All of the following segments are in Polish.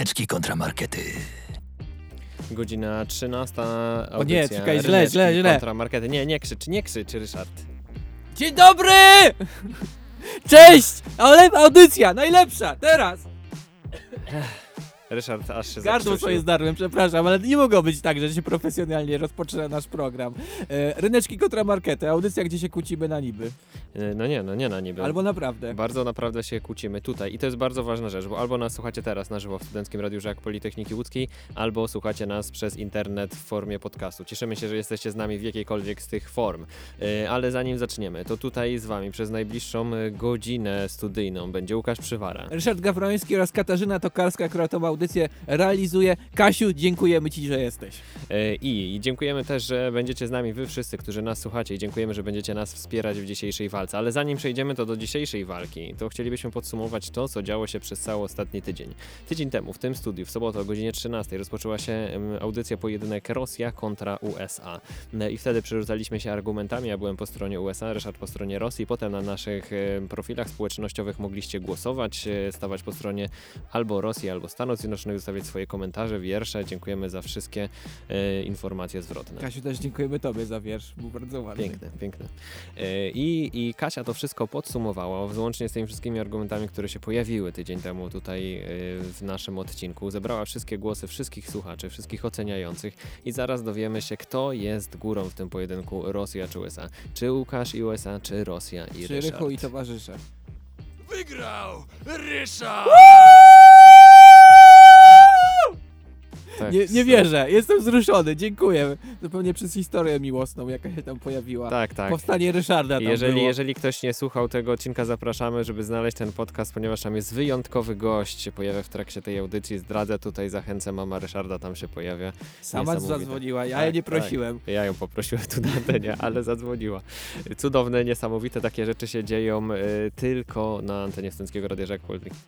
Ryneczki kontramarkety. Godzina 13. Audycja, O nie, czekaj, źle, źle, źle. Kontra markety. Nie, nie krzycz, nie krzycz, Ryszard. Dzień dobry! Cześć! Ale audycja, najlepsza, teraz! Ryszard aż się Gardło swoje zdarłem, przepraszam, ale nie mogło być tak, że się profesjonalnie rozpoczyna nasz program. E, ryneczki kontramarkety, audycja, gdzie się kłócimy na niby. Y, No nie, no nie na niby. Albo naprawdę. Bardzo naprawdę się kłócimy tutaj i to jest bardzo ważna rzecz, bo albo nas słuchacie teraz na żywo w Studenckim Radiu Żak Politechniki Łódzkiej, albo słuchacie nas przez internet w formie podcastu. Cieszymy się, że jesteście z nami w jakiejkolwiek z tych form. Y, Ale zanim zaczniemy, to tutaj z wami przez najbliższą y, godzinę studyjną będzie Łukasz Przywara. Ryszard Gawroński oraz Katarzyna Tokarska, która tą audycję realizuje. Kasiu, dziękujemy Ci, że jesteś. E, I, I dziękujemy też, że będziecie z nami wy wszyscy, którzy nas słuchacie i dziękujemy, że będziecie nas wspierać w dzisiejszej walce. Ale zanim przejdziemy to do dzisiejszej walki, to chcielibyśmy podsumować to, co działo się przez cały ostatni tydzień. Tydzień temu w tym studiu, w sobotę o godzinie 13 rozpoczęła się audycja pojedynek Rosja kontra USA. E, I wtedy przerzucaliśmy się argumentami, ja byłem po stronie USA, Ryszard po stronie Rosji. Potem na naszych profilach społecznościowych mogliście głosować, e, stawać po stronie albo Rosji, albo Stanów Zjednoczonych, zostawiać swoje komentarze, wiersze. Dziękujemy za wszystkie e, informacje zwrotne. Kasiu, też dziękujemy Tobie za wiersz, był bardzo ładny. Piękne, piękne. E, I, I Kasia to wszystko podsumowała, włącznie z tymi wszystkimi argumentami, które się pojawiły tydzień temu tutaj e, w naszym odcinku. Zebrała wszystkie głosy wszystkich słuchaczy, wszystkich oceniających i zaraz dowiemy się, kto jest górą w tym pojedynku Rosja czy USA. Czy Łukasz i USA, czy Rosja i Czy Ryszard. Rychu i towarzysze. Wygrał Ryszard! Tak, Nie, nie wierzę, jestem wzruszony, dziękuję. Zupełnie przez historię miłosną, jaka się tam pojawiła. Tak, tak. Powstanie Ryszarda tam Jeżeli, było. jeżeli ktoś nie słuchał tego odcinka, zapraszamy, żeby znaleźć ten podcast, ponieważ tam jest wyjątkowy gość, się pojawia w trakcie tej audycji. Zdradzę tutaj, zachęcę, mama Ryszarda tam się pojawia. Sama zadzwoniła, ja Tak, jej nie tak. prosiłem. Ja ją poprosiłem tu na antenie, ale zadzwoniła. Cudowne, niesamowite takie rzeczy się dzieją y, tylko na antenie Studenckiego Radia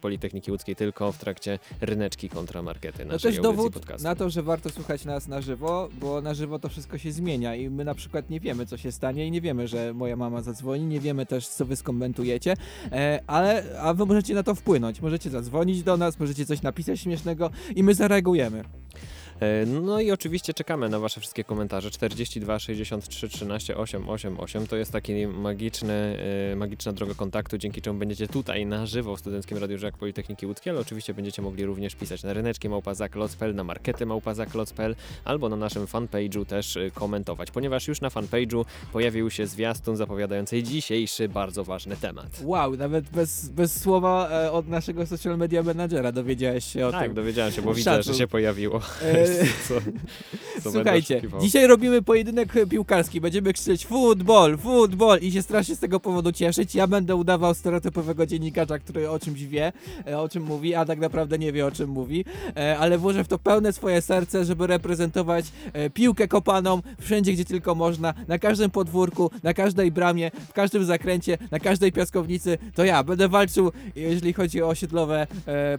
Politechniki Łódzkiej, tylko w trakcie ryneczki kontramarkety To naszej też audycji dowód na to, że warto słuchać nas na żywo, bo na żywo to wszystko się zmienia i my na przykład nie wiemy, co się stanie i nie wiemy, że moja mama zadzwoni, nie wiemy też, co wy skomentujecie, e, ale a wy możecie na to wpłynąć. Możecie zadzwonić do nas, możecie coś napisać śmiesznego i my zareagujemy. E, No i oczywiście czekamy na Wasze wszystkie komentarze. 42 63 13 888 to jest taki magiczny, e, magiczna droga kontaktu, dzięki czemu będziecie tutaj na żywo w Studenckim Radiu Żak Politechniki Łódzkiej, ale oczywiście będziecie mogli również pisać na ryneczki małpazak.pl, na markety małpazak.pl albo na naszym fanpage'u też e, komentować, ponieważ już na fanpage'u pojawił się zwiastun zapowiadający dzisiejszy bardzo ważny temat. Wow, nawet bez, bez słowa od naszego social media managera dowiedziałeś się o Tak, tym. dowiedziałem się, bo widzę, że się pojawiło. E, Co, co Słuchajcie, dzisiaj robimy pojedynek piłkarski. Będziemy krzyczeć futbol, futbol i się strasznie z tego powodu cieszyć. Ja będę udawał stereotypowego dziennikarza, który o czymś wie, e, o czym mówi, a tak naprawdę nie wie o czym mówi, e, ale włożę w to pełne swoje serce, żeby reprezentować e, piłkę kopaną wszędzie, gdzie tylko można, na każdym podwórku, na każdej bramie, w każdym zakręcie, na każdej piaskownicy. To ja będę walczył, jeżeli chodzi o osiedlowe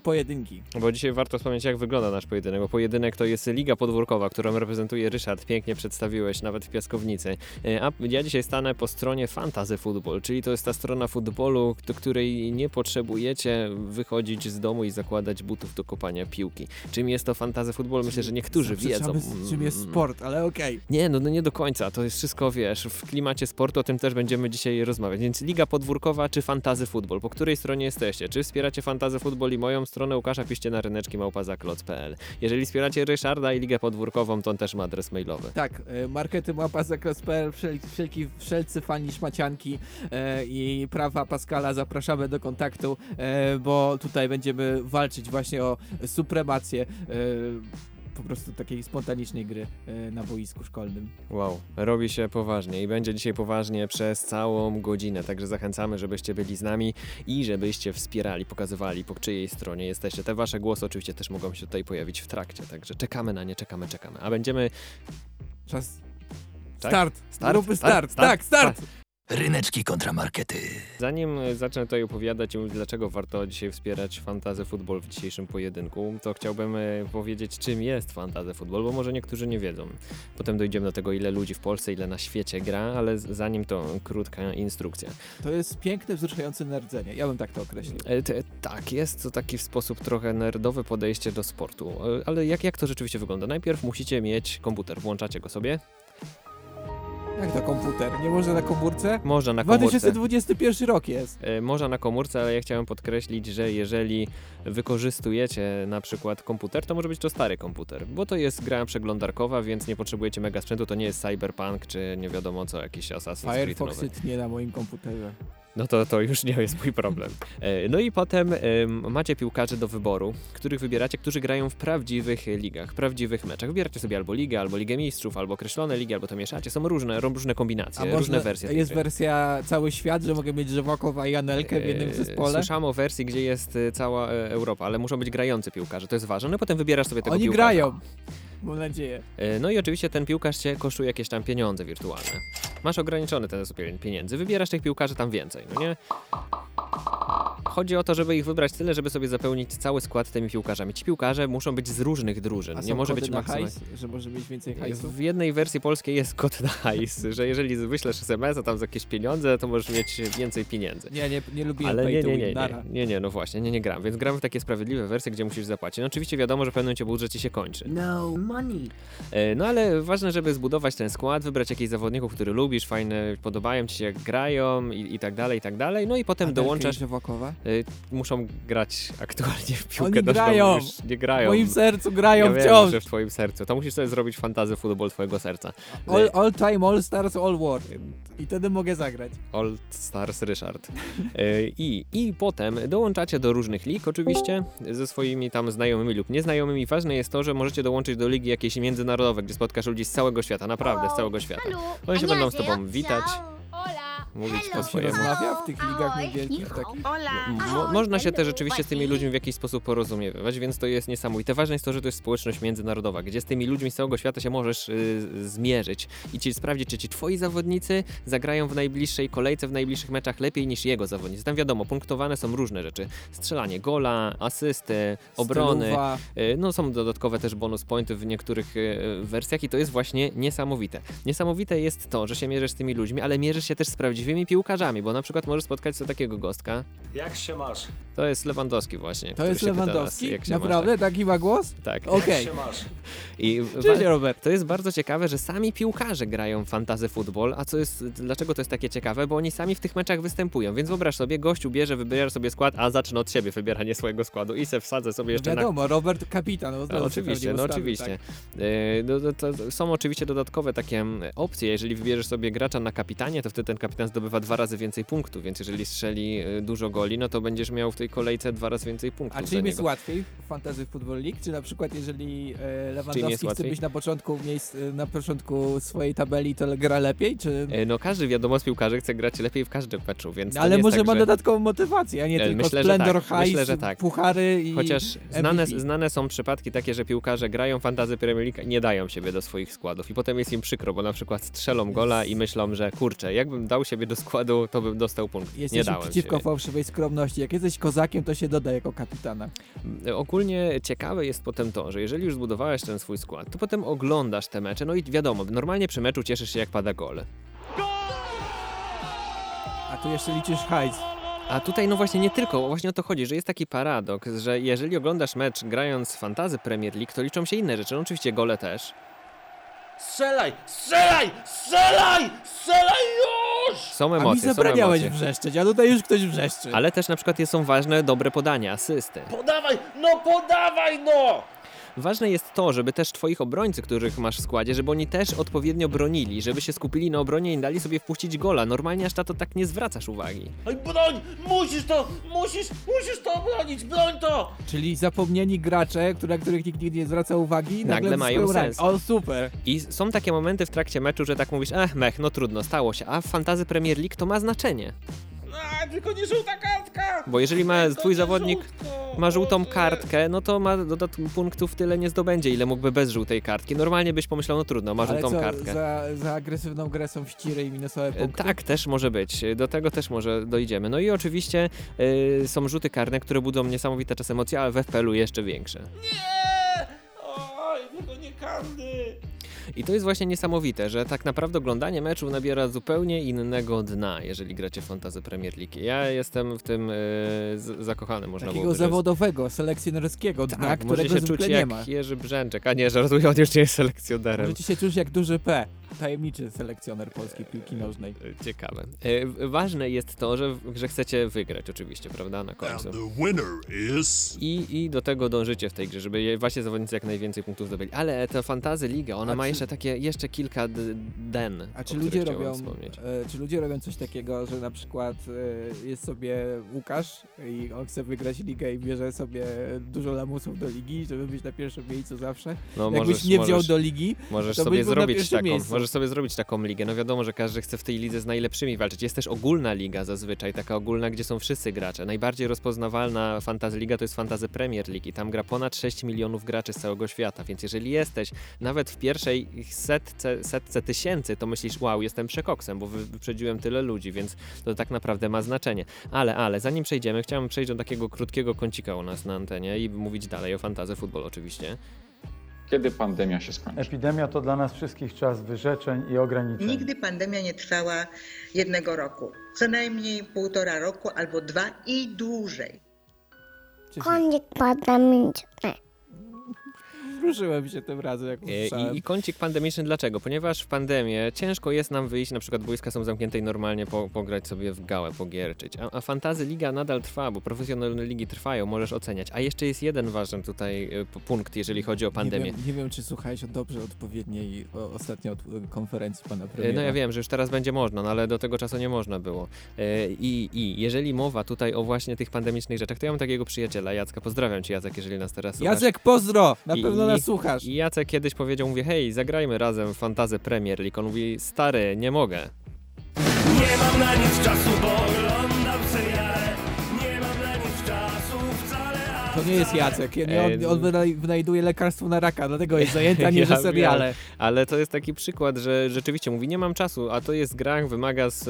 pojedynki. Bo dzisiaj warto wspomnieć, jak wygląda nasz pojedynek, bo pojedynek to jest liga podwórkowa, którą reprezentuje Ryszard, pięknie przedstawiłeś, nawet w piaskownicy. E, A ja dzisiaj stanę po stronie Fantasy Football, czyli to jest ta strona futbolu, do której nie potrzebujecie wychodzić z domu i zakładać butów do kopania piłki. Czym jest to Fantasy Football? Myślę, że niektórzy wiedzą. Z czym jest sport, ale okej. Nie, no, no nie do końca. To jest wszystko, wiesz, w klimacie sportu, o tym też będziemy dzisiaj rozmawiać. Więc liga podwórkowa czy fantazy futbol? Po której stronie jesteście? Czy wspieracie fantazy futbol i moją stronę Łukasza piszcie na ryneczki małpazakloc.pl. Jeżeli wspieracie Ryszarda i ligę podwórkową, to on też ma adres mailowy. Tak, e, markety mapa zakres.pl, wszel, wszelki, wszelcy fani szmacianki e, i prawa Pascala zapraszamy do kontaktu, e, bo tutaj będziemy walczyć właśnie o supremację e, po prostu takiej spontanicznej gry e, na boisku szkolnym. Wow, robi się poważnie i będzie dzisiaj poważnie przez całą godzinę, także zachęcamy, żebyście byli z nami i żebyście wspierali, pokazywali po czyjej stronie jesteście. Te wasze głosy oczywiście też mogą się tutaj pojawić w trakcie, także czekamy na nie, czekamy, czekamy. A będziemy... Czas. Tak? Start! Start? Grupy Start? start! Start? Tak, start! Ryneczki kontra markety. Zanim zacznę tutaj opowiadać i mówić, dlaczego warto dzisiaj wspierać fantazy futbol w dzisiejszym pojedynku, to chciałbym e, powiedzieć, czym jest fantazy futbol, bo może niektórzy nie wiedzą. Potem dojdziemy do tego, ile ludzi w Polsce, ile na świecie gra, ale zanim to krótka instrukcja. To jest piękne, wzruszające nerdzenie. Ja bym tak to określił. E, te- tak, jest to taki w sposób trochę nerdowy podejście do sportu, E, ale jak, jak to rzeczywiście wygląda? Najpierw musicie mieć komputer, włączacie go sobie, Jak to komputer? Nie można na komórce? można na komórce. 2021 rok jest. E, Można na komórce, ale ja chciałem podkreślić, że jeżeli wykorzystujecie na przykład komputer, to może być to stary komputer, bo to jest gra przeglądarkowa, więc nie potrzebujecie mega sprzętu, to nie jest Cyberpunk czy nie wiadomo co, jakiś Assassin's Creed Firefox nowy. tnie na moim komputerze. No to, to już nie jest mój problem. E, No i potem em, macie piłkarzy do wyboru, których wybieracie, którzy grają w prawdziwych ligach, prawdziwych meczach. Wybieracie sobie albo ligę, albo Ligę Mistrzów, albo określone ligi, albo to mieszacie. Są różne, różne kombinacje, różne można- wersje. jest wersja cały świat, że mogę mieć Żywokowa i Anelkę w jednym E, zespole? Słyszałem o wersji, gdzie jest e, cała Europa, ale muszą być grający piłkarze, to jest ważne. No i potem wybierasz sobie tego Oni piłkarza. grają. Mam nadzieję. No i oczywiście ten piłkarz cię kosztuje jakieś tam pieniądze wirtualne. Masz ograniczony ten sobie pieniędzy, wybierasz tych piłkarzy tam więcej, no nie? Chodzi o to, żeby ich wybrać tyle, żeby sobie zapełnić cały skład tymi piłkarzami. Ci piłkarze muszą być z różnych drużyn. A Nie może być hajs, że może mieć więcej hajsu? W jednej wersji polskiej jest kod na hajs, że jeżeli wyślesz SMS, a tam za jakieś pieniądze, to możesz mieć więcej pieniędzy. Nie, nie, nie lubiłem Ale nie, nie, nie, nie, nie, nie, no właśnie, nie, nie gram, więc gram w takie sprawiedliwe wersje, gdzie musisz zapłacić. No oczywiście wiadomo, że w pewnym momencie budżet ci się kończy. No money. E, No ale ważne, żeby zbudować ten skład, wybrać jakichś zawodników, który lubisz, fajne, podobają ci się, jak grają i, i tak dalej, i tak dalej. No i potem dołączasz, e, muszą grać aktualnie w piłkę Oni grają! Już nie W grają. moim sercu grają ja wiem, wciąż. że w twoim sercu. To musisz sobie zrobić fantazy futbol twojego serca. All, all time, all stars, all war. I wtedy mogę zagrać. All Stars Ryszard. E, I, I potem dołączacie do różnych lig, oczywiście, ze swoimi tam znajomymi lub nieznajomymi. Ważne jest to, że możecie dołączyć do ligi jakiejś międzynarodowej, gdzie spotkasz ludzi z całego świata, naprawdę z całego świata. Oni się będą z tobą witać, mówić po To się swojemu. rozmawia w tych ligach niewielkich takich? Mo- można się też rzeczywiście z tymi ludźmi w jakiś sposób porozumiewać, więc to jest niesamowite. Ważne jest to, że to jest społeczność międzynarodowa, gdzie z tymi ludźmi z całego świata się możesz y, zmierzyć i ci sprawdzić, czy ci twoi zawodnicy zagrają w najbliższej kolejce, w najbliższych meczach lepiej niż jego zawodnicy. Tam wiadomo, punktowane są różne rzeczy. Strzelanie gola, asysty, obrony. Stylowa. Y, No są dodatkowe też bonus pointy w niektórych y, wersjach i to jest właśnie niesamowite. Niesamowite jest to, że się mierzysz z tymi ludźmi, ale mierzysz się też z prawdziwymi piłkarzami, bo na przykład możesz spotkać sobie takiego gostka, Jak się masz? to jest Lewandowski właśnie. To jest się pyta nas, Lewandowski? jak się Naprawdę? Taki ma głos? masz. Tak. Okej. Jak się masz? I Cześć Robert. to jest bardzo ciekawe, że sami piłkarze grają w fantasy futbol, a co jest, dlaczego to jest takie ciekawe? Bo oni sami w tych meczach występują, więc wyobraź sobie, gościu bierze, wybiera sobie skład, a zacznę od siebie wybieranie swojego składu i se wsadzę sobie jeszcze na Wiadomo, Robert kapitan. No, No, to oczywiście, no oczywiście. tak. No, no, to są oczywiście dodatkowe takie mm, opcje. Jeżeli wybierzesz sobie gracza na kapitanie, to wtedy ten kapitan zdobywa dwa razy więcej punktów, więc jeżeli strzeli e, dużo goli, no to będziesz miał w tej kolejce dwa razy więcej punktów. A za czym jest łatwiej w Fantasy Football League? Czy na przykład jeżeli e, Lewandowski chce łatwiej? być na początku miejsc, e, na początku swojej tabeli, to gra lepiej? Czy... No każdy wiadomo z piłkarzy chce grać lepiej w każdym meczu, więc to Ale może tak, ma że... dodatkową motywację, a nie tylko myślę, Splendor tak. High, Myślę, że tak. puchary i Chociaż znane, znane są przypadki takie, że piłkarze grają fantazy Premier League, nie dają siebie do swoich składów i potem jest im przykro, bo na przykład strzelą gola i myślą, że kurczę, jakbym dał siebie do składu, to bym dostał punkt. nie Jesteś dałem przeciwko siebie. fałszywej skromności. Jak jesteś kozakiem, to się doda jako kapitana. Ogólnie ciekawe jest potem to, że jeżeli już zbudowałeś ten swój skład, to potem oglądasz te mecze, no i wiadomo, normalnie przy meczu cieszysz się jak pada gol. A tu jeszcze liczysz hajs. A tutaj no właśnie nie tylko, właśnie o to chodzi, że jest taki paradoks, że jeżeli oglądasz mecz grając w fantazy Premier League, to liczą się inne rzeczy, no oczywiście gole też. Strzelaj! Strzelaj! Strzelaj! Strzelaj już! Są A mi emocje, są zabraniałeś emocje. wrzeszczeć, a tutaj już ktoś wrzeszczy. Ale też na przykład są ważne dobre podania, asysty. Podawaj! No podawaj no! Ważne jest to, żeby też twoich obrońcy, których masz w składzie, żeby oni też odpowiednio bronili, żeby się skupili na obronie i dali sobie wpuścić gola. Normalnie aż na to tak nie zwracasz uwagi. Oj, broń! Musisz to! Musisz! Musisz to obronić! Broń to! Czyli zapomnieni gracze, które, których nikt nigdy nie zwraca uwagi, nagle, Nagle mają rank. sens. O, super. I są takie momenty w trakcie meczu, że tak mówisz, eh, mech, no trudno, stało się. A w fantazy Premier League to ma znaczenie. Tylko nie żółta kartka! Bo jeżeli ma Tylko twój nie zawodnik żółtko. ma żółtą kartkę, no to ma dodat- punktów tyle nie zdobędzie, ile mógłby bez żółtej kartki. Normalnie byś pomyślał, no trudno, ma Ale żółtą co, kartkę. Za, za agresywną grę są ściry i minusowe E, punkty? Tak, też może być. Do tego też może dojdziemy. No i oczywiście e, są rzuty karne, które budzą niesamowite czas emocje, ale w FPL-u jeszcze większe. Nie! Oj, tego nie karny! I to jest właśnie niesamowite, że tak naprawdę oglądanie meczu nabiera zupełnie innego dna, jeżeli gracie w Fantasy Premier League. Ja jestem w tym z, zakochany, można Takiego było zawodowego, selekcjonerskiego dna, tak, którego się czuć nie jak ma. Jerzy Brzęczek, a nie, żartuję, on już nie jest selekcjonerem. Możecie się czuć jak duży P, tajemniczy selekcjoner polskiej piłki nożnej. E, Ciekawe. E, Ważne jest to, że, że chcecie wygrać oczywiście, prawda, na końcu. And the winner is... I, I do tego dążycie w tej grze, żeby właśnie zawodnicy jak najwięcej punktów zdobyli. Ale ta Fantazy Liga, ona A ma czy- jeszcze takie, jeszcze kilka d- den, A czy ludzie robią, wspomnieć. e, czy ludzie robią coś takiego, że na przykład jest sobie Łukasz i on chce wygrać ligę i bierze sobie dużo lamusów do ligi, żeby być na pierwszym miejscu zawsze? No Jakbyś możesz, nie wziął możesz, do ligi, możesz to sobie zrobić taką, miejscu. Możesz sobie zrobić taką ligę. No wiadomo, że każdy chce w tej lidze z najlepszymi walczyć. Jest też ogólna liga zazwyczaj, taka ogólna, gdzie są wszyscy gracze. Najbardziej rozpoznawalna Fantasy Liga to jest Fantasy Premier League i tam gra ponad 6 milionów graczy z całego świata, więc jeżeli jesteś nawet w pierwszej setce, setce tysięcy, to myślisz, wow, jestem przekoksem, bo wy- wyprzedziłem tyle ludzi, więc to tak naprawdę ma znaczenie. Ale, ale, zanim przejdziemy, chciałem przejść do takiego krótkiego kącika u nas na antenie i mówić dalej o Fantasy Football oczywiście. Kiedy pandemia się skończy? Epidemia to dla nas wszystkich czas wyrzeczeń i ograniczeń. Nigdy pandemia nie trwała jednego roku. Co najmniej półtora roku albo dwa i dłużej. Konik pandemiczny. Wzruszyłem się tym razem, jak E, usłyszałem. I, I kącik pandemiczny dlaczego? Ponieważ w pandemię ciężko jest nam wyjść, na przykład boiska są zamknięte i normalnie po, pograć sobie w gałę, pogierczyć. A, a fantazy liga nadal trwa, bo profesjonalne ligi trwają, możesz oceniać. A jeszcze jest jeden ważny tutaj e, punkt, jeżeli chodzi o pandemię. Nie wiem, nie wiem, czy słuchałeś o dobrze odpowiedniej o, ostatnio od, konferencji pana E, premiera. No ja wiem, że już teraz będzie można, no ale do tego czasu nie można było. E, I, I jeżeli mowa tutaj o właśnie tych pandemicznych rzeczach, to ja mam takiego przyjaciela, Jacka. Pozdrawiam cię, Jacek, jeżeli nas teraz słuchasz. Jacek, pozdro! Na I- pewno i- nas słuchasz. I Jacek kiedyś powiedział, mówię, hej, zagrajmy razem w Fantazę Premier League. On mówi, stary, nie mogę. Nie mam na nic czasu, bo To nie jest. Jacek, nie, on, on wynaj- wynajduje lekarstwo na raka, dlatego jest zajęty, a nie, że seriale. Ale to jest taki przykład, że rzeczywiście mówi, nie mam czasu, a to jest gra, wymaga z,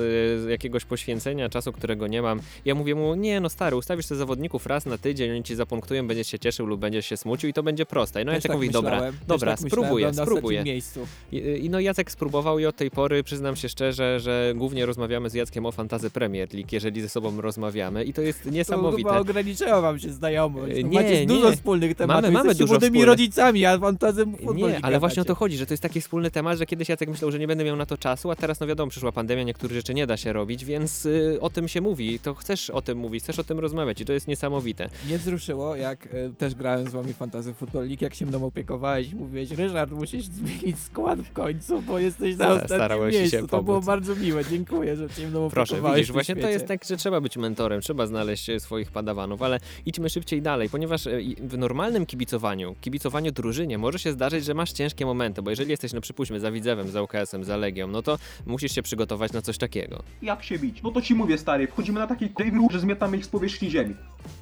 z jakiegoś poświęcenia czasu, którego nie mam. Ja mówię mu, nie no stary, ustawisz sobie zawodników raz na tydzień, oni ci zapunktują, będziesz się cieszył lub będziesz się smucił i to będzie proste. I no Jacek tak mówi, dobra, myślałem, też dobra, tak spróbuję, na spróbuję. ostatnim miejscu. I, I no Jacek spróbował i od tej pory przyznam się szczerze, że głównie rozmawiamy z Jackiem o Fantazy Premier League, jeżeli ze sobą rozmawiamy i to jest To niesamowite. chyba ograniczyło wam się znajomość. Nie, Macie nie. dużo wspólnych tematów, mamy jesteście dużo młodymi wspólnych. rodzicami, a fantazem Nie, ale właśnie o to chodzi, że to jest taki wspólny temat, że kiedyś Jacek myślał, że nie będę miał na to czasu, a teraz no wiadomo, przyszła pandemia, niektórych rzeczy nie da się robić, więc y, o tym się mówi, to chcesz o tym mówić, chcesz o tym rozmawiać i to jest niesamowite. Mnie wzruszyło, jak e, też grałem z wami Fantasy Football League, jak się mną opiekowałeś i mówiłeś, Ryszard, musisz zmienić skład w końcu, bo jesteś na Sta- ostatnim starałeś się miejscu. to pomóc. było bardzo miłe, dziękuję, że się mną Proszę, opiekowałeś widzisz, właśnie to jest tak, że trzeba być mentorem, trzeba znaleźć swoich padawanów, ale idźmy szybciej dalej, ponieważ e, w normalnym kibicowaniu, kibicowaniu drużynie może się zdarzyć, że masz ciężkie momenty, bo jeżeli jesteś, no przypuśćmy, za Widzewem, za UKS-em, za Legią, no to musisz się przygotować na coś takiego. Jak się bić? No to ci mówię stary, wchodzimy na taki ruch, że zmiatamy ich z powierzchni ziemi.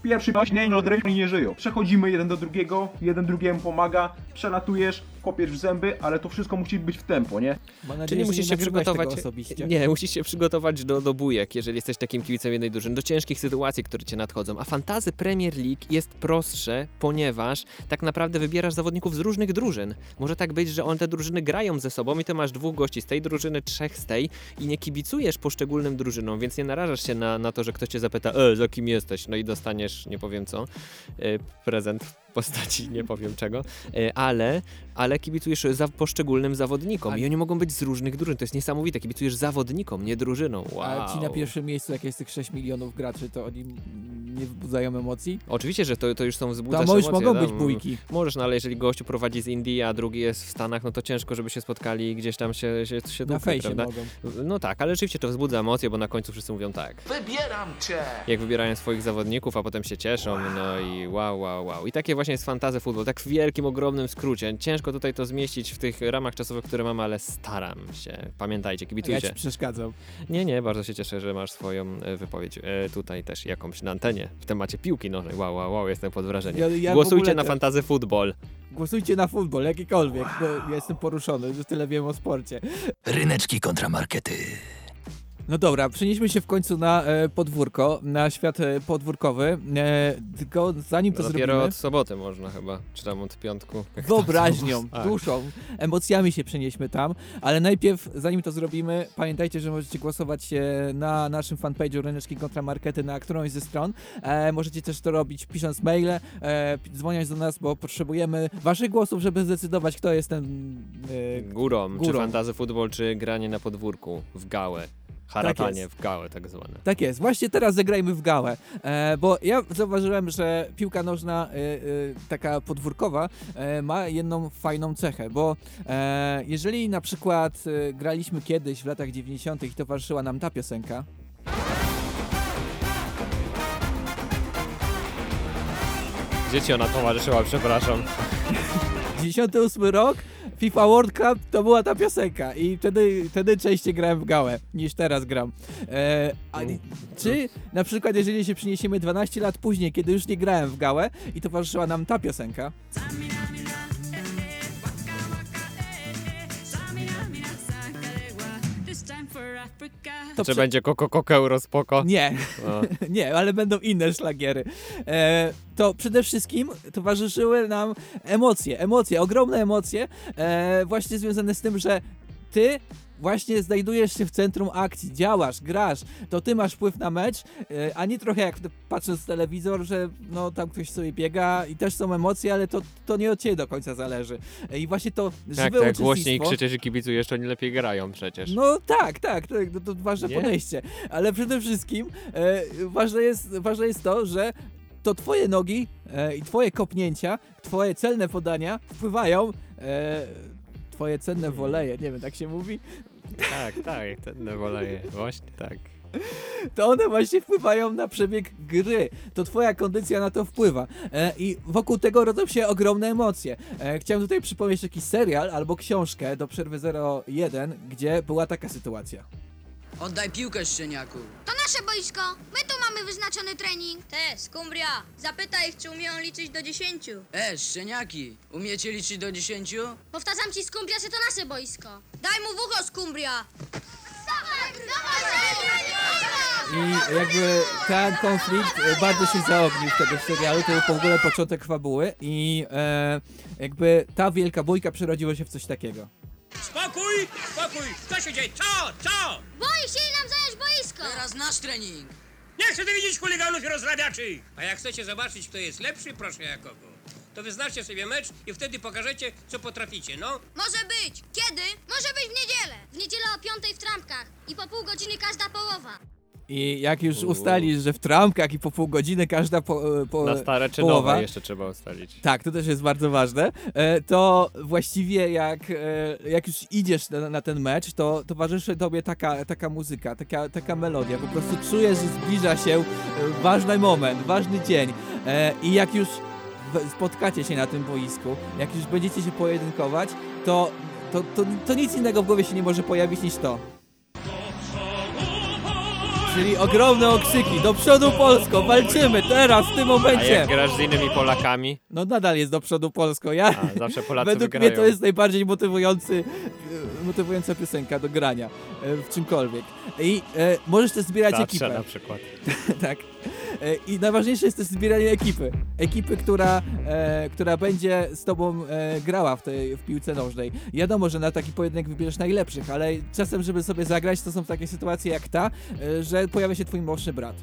Pierwszy no drewni nie żyją. Przechodzimy jeden do drugiego, jeden drugiemu pomaga, przelatujesz, kopiesz w zęby, ale to wszystko musi być w tempo, nie? Nadzieję, Czyli musisz się przygotować. osobiście. Nie, musisz się przygotować do, do bujek, jeżeli jesteś takim kibicem jednej drużyny, do ciężkich sytuacji, które cię nadchodzą. A fantazy Premier League jest prostsze, ponieważ tak naprawdę wybierasz zawodników z różnych drużyn. Może tak być, że one te drużyny grają ze sobą i ty masz dwóch gości z tej drużyny, trzech z tej i nie kibicujesz poszczególnym drużynom, więc nie narażasz się na, na to, że ktoś cię zapyta, e, za kim jesteś? No i dostaniesz, nie powiem co, e, prezent w postaci nie powiem czego, e, ale, ale kibicujesz za poszczególnym zawodnikom i oni mogą być z różnych drużyn. To jest niesamowite. Kibicujesz zawodnikom, nie drużyną. Wow. A ci na pierwszym miejscu, jak jest tych 6 milionów graczy, to oni nie wzbudzają emocji? Oczywiście, że to, to już są To wzbudzacze mo- już emocje. mogą tam, być bójki. Możesz, no ale jeżeli gościu prowadzi z Indii, a drugi jest w Stanach, no to ciężko, żeby się spotkali i gdzieś tam się, się, się Na dupy, fejsie prawda? mogą. No tak, ale rzeczywiście to wzbudza emocje, bo na końcu wszyscy mówią tak. Wybieram cię Jak wybierają swoich zawodników, a potem się cieszą, no i wow, wow, wow. I takie właśnie jest fantazy futbol, tak w wielkim, ogromnym skrócie. Ciężko tutaj to zmieścić w tych ramach czasowych, które mamy, ale staram się. Pamiętajcie, Ja kibicujcie. ci przeszkadzam. Nie, nie, bardzo się cieszę, że masz swoją e, wypowiedź e, tutaj też jakąś na antenie w temacie piłki nożnej. Wow, wow, wow, jestem pod wrażeniem. Ja- ja Głosujcie ogóle na fantazy futbol. Głosujcie na futbol, jakikolwiek. Ja jestem poruszony, już tyle wiem o sporcie. Ryneczki kontramarkety. No dobra, przenieśmy się w końcu na e, podwórko, na świat e, podwórkowy. E, tylko zanim to Dopiero zrobimy, od soboty można chyba, czy tam od piątku. jak wyobraźnią, Tak. duszą, emocjami się przenieśmy tam, ale najpierw, zanim to zrobimy, pamiętajcie, że możecie głosować e, na naszym fanpage'u Ryneczki Kontramarkety na którąś ze stron. E, możecie też to robić pisząc maile, e, p- dzwoniąc do nas, bo potrzebujemy waszych głosów, żeby zdecydować, kto jest ten... E, Górą, czy Górą. fantazy futbol, czy granie na podwórku w gałę. Haratanie jest. w gałę tak zwane. Tak jest, właśnie teraz zagrajmy w gałę, e, bo ja zauważyłem, że piłka nożna e, e, taka podwórkowa e, ma jedną fajną cechę, bo e, jeżeli na przykład e, graliśmy kiedyś w latach 90. i towarzyszyła nam ta piosenka, Gdzie ci ona towarzyszyła, przepraszam. 98 rok, FIFA World Cup to była ta piosenka i wtedy, wtedy częściej grałem w gałę niż teraz gram. E, a, czy na przykład jeżeli się przeniesiemy 12 lat później, kiedy już nie grałem w gałę i towarzyszyła nam ta piosenka, to Czy prze- będzie Koko Koko Euro spoko? Nie, O. nie, ale będą inne szlagiery. E, to przede wszystkim towarzyszyły nam emocje, emocje, ogromne emocje, e, właśnie związane z tym, że ty właśnie znajdujesz się w centrum akcji, działasz, grasz, to ty masz wpływ na mecz, e, a nie trochę jak patrząc w telewizor, że no tam ktoś sobie biega i też są emocje, ale to, to nie od ciebie do końca zależy. E, I właśnie to żywe Jak, tak głośniej krzyczysz i kibicujesz, oni lepiej grają przecież. no tak, tak, tak to, to ważne Nie? podejście. Ale przede wszystkim e, ważne, jest, ważne jest to, że to twoje nogi e, i twoje kopnięcia, twoje celne podania wpływają e, twoje cenne woleje, nie wiem, tak się mówi, Tak, tak, ten woleje. Właśnie tak. to one właśnie wpływają na przebieg gry. To twoja kondycja na to wpływa. E, I wokół tego rodzą się ogromne emocje. E, chciałem tutaj przypomnieć jakiś serial albo książkę do przerwy 01, gdzie była taka sytuacja. Oddaj piłkę, szczeniaku. To nasze boisko. My tu mamy wyznaczony trening. Te, skumbria, zapytaj ich, czy umieją liczyć do dziesięciu. E, szczeniaki, umiecie liczyć do dziesięciu? Powtarzam ci, skumbria, że to nasze boisko. Daj mu w ucho, skumbria! I jakby ten konflikt e, bardzo się zaognił wtedy w serialu, to był w ogóle początek fabuły i e, jakby ta wielka bójka przerodziła się w coś takiego. Spokój, spokój! Co się dzieje? Co? Co? Boi się nam zająć boisko. Teraz nasz trening. Nie chcę tu widzieć chuliganów i rozrabiaczy! A jak chcecie zobaczyć, kto jest lepszy, proszę jakogo, to wyznaczcie sobie mecz i wtedy pokażecie, co potraficie, no. Może być. Kiedy? Może być w niedzielę. W niedzielę o piątej w trampkach. I po pół godziny każda połowa. I jak już ustalisz, że w trampkach i po pół godziny każda po, e, po, Na stare czy połowa, nowe jeszcze trzeba ustalić. Tak, to też jest bardzo ważne. E, to właściwie jak, e, jak już idziesz na, na ten mecz, to towarzyszy tobie taka, taka muzyka, taka, taka melodia. Po prostu czujesz, że zbliża się ważny moment, ważny dzień. I jak już spotkacie się na tym boisku, jak już będziecie się pojedynkować, to, to, to, to nic innego w głowie się nie może pojawić niż to. Czyli ogromne okrzyki, do przodu Polsko, walczymy teraz, w tym A momencie. jak grasz z innymi Polakami? No nadal jest do przodu Polsko, ja... A, zawsze Polacy Według wygrają. mnie to jest najbardziej motywujący, motywująca piosenka do grania e, w czymkolwiek. I e, możesz też zbierać Teatrze ekipę. na przykład. tak. E, I najważniejsze jest też zbieranie ekipy. Ekipy, która, e, która będzie z tobą e, grała w, tej, w piłce nożnej. Wiadomo, że na taki pojedynek wybierzesz najlepszych, ale czasem, żeby sobie zagrać, to są takie sytuacje jak ta, e, że pojawia się twój młodszy brat.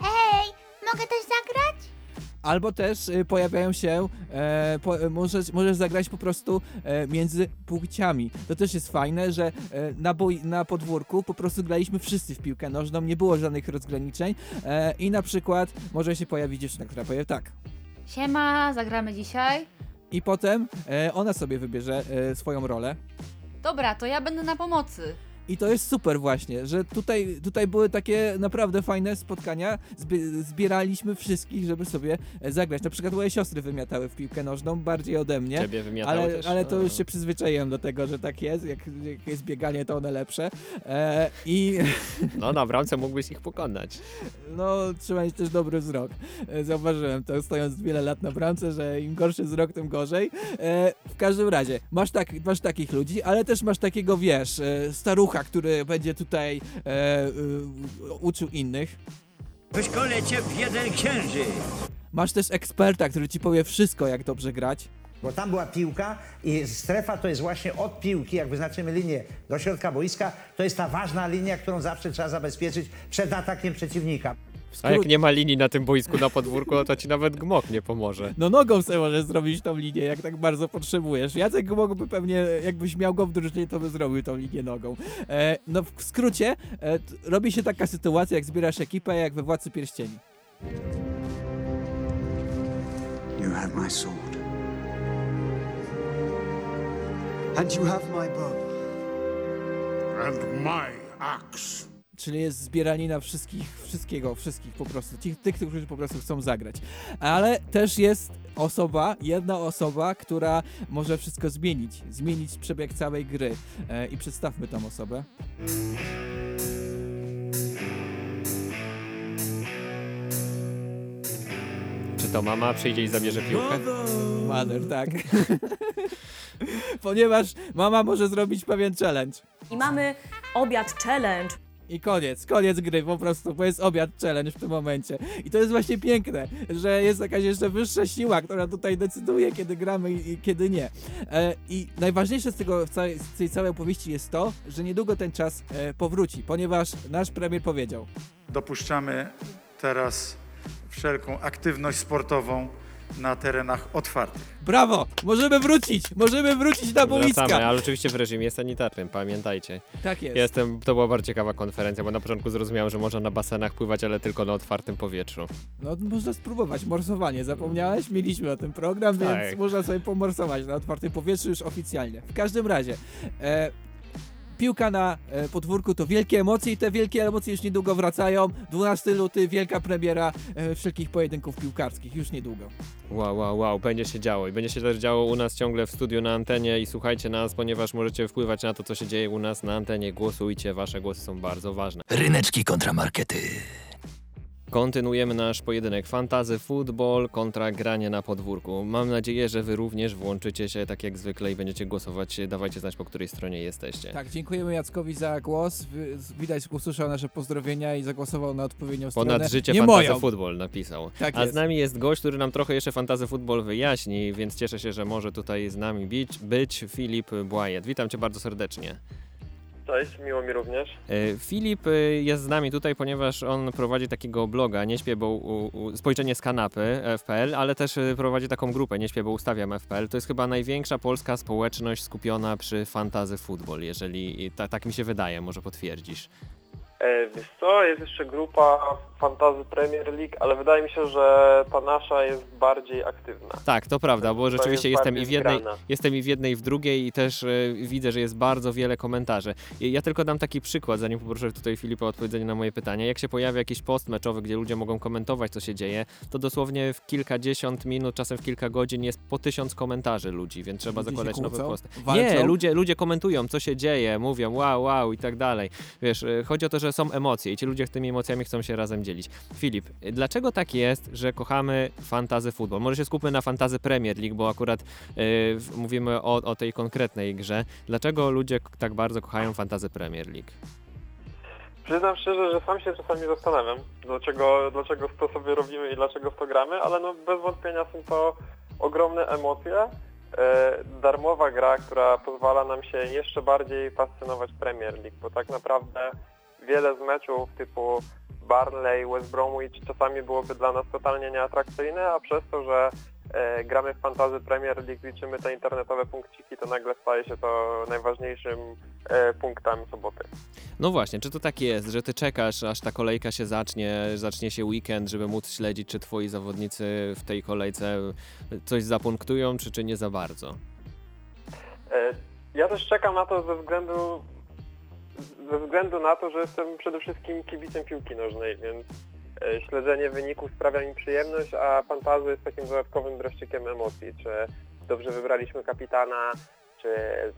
Hej, mogę też zagrać? Albo też y, pojawiają się, e, po, e, możesz, możesz zagrać po prostu e, między płciami. To też jest fajne, że e, na, boi, na podwórku po prostu graliśmy wszyscy w piłkę nożną, nie było żadnych rozgraniczeń e, i na przykład może się pojawić dziewczyna, która powie tak. Siema, zagramy dzisiaj. I potem e, ona sobie wybierze e, swoją rolę. Dobra, to ja będę na pomocy. I to jest super właśnie, że tutaj, tutaj były takie naprawdę fajne spotkania. Zbie- zbieraliśmy wszystkich, żeby sobie e, zagrać. Na przykład moje siostry wymiatały w piłkę nożną bardziej ode mnie. Ciebie wymiatały ale, też? ale to już się przyzwyczaiłem do tego, że tak jest. Jak, jak jest bieganie, to one lepsze. E, I No na bramce mógłbyś ich pokonać. no, trzeba mieć też dobry wzrok. E, Zauważyłem to stojąc wiele lat na bramce, że im gorszy wzrok, tym gorzej. E, w każdym razie, masz, tak, masz takich ludzi, ale też masz takiego, wiesz, e, starucha, który będzie tutaj e, y, uczył innych. Wyszkolę cię w jeden księżyc. Masz też eksperta, który ci powie wszystko, jak dobrze grać. Bo tam była piłka i strefa to jest właśnie od piłki, jak wyznaczymy linię do środka boiska, to jest ta ważna linia, którą zawsze trzeba zabezpieczyć przed atakiem przeciwnika. A jak nie ma linii na tym boisku na podwórku, no to ci nawet gmok nie pomoże. No nogą sobie możesz zrobić tą linię, jak tak bardzo potrzebujesz. Jacek mógłby pewnie, jakbyś miał go w drużynie, to by zrobił tą linię nogą. E, no w skrócie, e, robi się taka sytuacja, jak zbierasz ekipę, jak we Władcy Pierścieni. You have my sword. And you have my bow. And my axe. Czyli jest zbieranina wszystkich, wszystkiego, wszystkich po prostu, tych, tych, którzy po prostu chcą zagrać. Ale też jest osoba, jedna osoba, która może wszystko zmienić, zmienić przebieg całej gry. E, I przedstawmy tą osobę. Czy to mama przyjdzie i zabierze piłkę? Mother, tak. Ponieważ mama może zrobić pewien challenge. I mamy obiad challenge. I koniec, koniec gry po prostu, bo jest obiad challenge w tym momencie. I to jest właśnie piękne, że jest jakaś jeszcze wyższa siła, która tutaj decyduje, kiedy gramy i, i kiedy nie. E, I najważniejsze z, tego, całej, z tej całej opowieści jest to, że niedługo ten czas e, powróci, ponieważ nasz premier powiedział. Dopuszczamy teraz wszelką aktywność sportową na terenach otwartych. Brawo! Możemy wrócić! Możemy wrócić na boiska! Wracamy, ale oczywiście w reżimie sanitarnym, pamiętajcie. Tak jest. Jestem, to była bardzo ciekawa konferencja, bo na początku zrozumiałem, że można na basenach pływać, ale tylko na otwartym powietrzu. No można spróbować, morsowanie, zapomniałeś? Mieliśmy o tym program, Tak. więc można sobie pomorsować na otwartym powietrzu już oficjalnie. W każdym razie, e, piłka na e, podwórku to wielkie emocje i te wielkie emocje już niedługo wracają. 12 luty, wielka premiera e, wszelkich pojedynków piłkarskich, już niedługo. Wow, wow, wow, będzie się działo i będzie się też działo u nas ciągle w studiu na antenie i słuchajcie nas, ponieważ możecie wpływać na to, co się dzieje u nas na antenie. Głosujcie, wasze głosy są bardzo ważne. Ryneczki kontra markety. Kontynuujemy nasz pojedynek fantazy football kontra granie na podwórku. Mam nadzieję, że wy również włączycie się tak jak zwykle i będziecie głosować. Dawajcie znać, po której stronie jesteście. Tak, dziękujemy Jackowi za głos. Widać, usłyszał nasze pozdrowienia i zagłosował na odpowiednią stronę. Ponad życie fantazy football napisał. Tak A z nami jest gość, który nam trochę jeszcze fantazy football wyjaśni, więc cieszę się, że może tutaj z nami być, być Filip Błajet. Witam cię bardzo serdecznie. Cześć, miło mi również. E, Filip e, jest z nami tutaj, ponieważ on prowadzi takiego bloga Nie śpię, bo u, u, spojrzenie z kanapy FPL, ale też e, prowadzi taką grupę Nie śpię, bo ustawiam FPL. To jest chyba największa polska społeczność skupiona przy fantazy football, jeżeli ta, tak mi się wydaje, może potwierdzisz. E, wiesz co, jest jeszcze grupa Fantazy Premier League, ale wydaje mi się, że ta nasza jest bardziej aktywna. Tak, to prawda, bo To rzeczywiście jest jestem i, w jednej, zgrana. jestem i w jednej, i w drugiej i też e, widzę, że jest bardzo wiele komentarzy. I Ja tylko dam taki przykład, zanim poproszę tutaj Filipa o odpowiedzenie na moje pytanie. Jak się pojawia jakiś post meczowy, gdzie ludzie mogą komentować, co się dzieje, to dosłownie w kilkadziesiąt minut, czasem w kilka godzin jest po tysiąc komentarzy ludzi, więc trzeba Ludzie zakładać nowe kłócą? posty. Walczą? Nie, ludzie, ludzie komentują, co się dzieje, mówią wow, wow i tak dalej. Wiesz, e, chodzi o to, że są emocje i ci ludzie tymi emocjami chcą się razem dzielić. Filip, dlaczego tak jest, że kochamy fantazy football? Może się skupmy na fantazy Premier League, bo akurat w- mówimy o, o tej konkretnej grze. Dlaczego ludzie tak bardzo kochają fantazy Premier League? Przyznam szczerze, że sam się czasami zastanawiam, dlaczego, dlaczego to sobie robimy i dlaczego w to gramy, ale no bez wątpienia są to ogromne emocje. E, darmowa gra, która pozwala nam się jeszcze bardziej fascynować Premier League, bo tak naprawdę wiele z meczów typu Barnley, West Bromwich czasami byłoby dla nas totalnie nieatrakcyjne, a przez to, że e, gramy w fantazy Premier League, liczymy te internetowe punkciki, to nagle staje się to najważniejszym e, punktem soboty. No właśnie, czy to tak jest, że ty czekasz, aż ta kolejka się zacznie, zacznie się weekend, żeby móc śledzić, czy twoi zawodnicy w tej kolejce coś zapunktują, czy, czy nie za bardzo? E, Ja też czekam na to ze względu ze względu na to, że jestem przede wszystkim kibicem piłki nożnej, więc e, śledzenie wyników sprawia mi przyjemność, a fantazja jest takim dodatkowym dreszczykiem emocji. Czy dobrze wybraliśmy kapitana, czy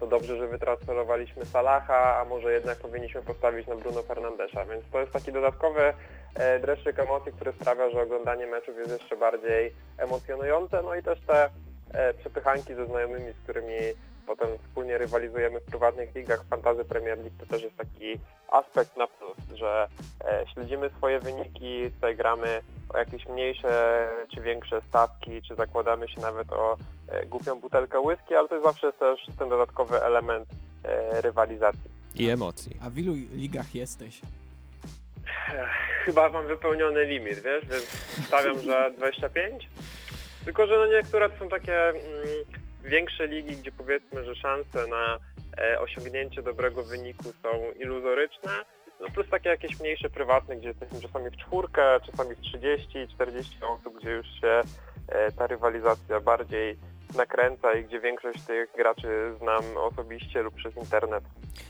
to dobrze, że wytransferowaliśmy Salaha, a może jednak powinniśmy postawić na Bruno Fernandesza, więc to jest taki dodatkowy e, dreszczyk emocji, który sprawia, że oglądanie meczów jest jeszcze bardziej emocjonujące, no i też te e, przepychanki ze znajomymi, z którymi potem wspólnie rywalizujemy w prywatnych ligach Fantazy Premier League, to też jest taki aspekt na plus, że e, śledzimy swoje wyniki, tutaj gramy o jakieś mniejsze czy większe stawki, czy zakładamy się nawet o e, głupią butelkę whisky, ale to jest zawsze też ten dodatkowy element e, rywalizacji. I emocji. A w ilu ligach jesteś? Chyba mam wypełniony limit, wiesz, więc stawiam, że 25. Tylko, że no niektóre to są takie mm, większe ligi, gdzie powiedzmy, że szanse na e, osiągnięcie dobrego wyniku są iluzoryczne. No plus takie jakieś mniejsze prywatne, gdzie jesteśmy czasami w czwórkę, czasami w 30, 40 osób, gdzie już się e, ta rywalizacja bardziej nakręca i gdzie większość tych graczy znam osobiście lub przez internet.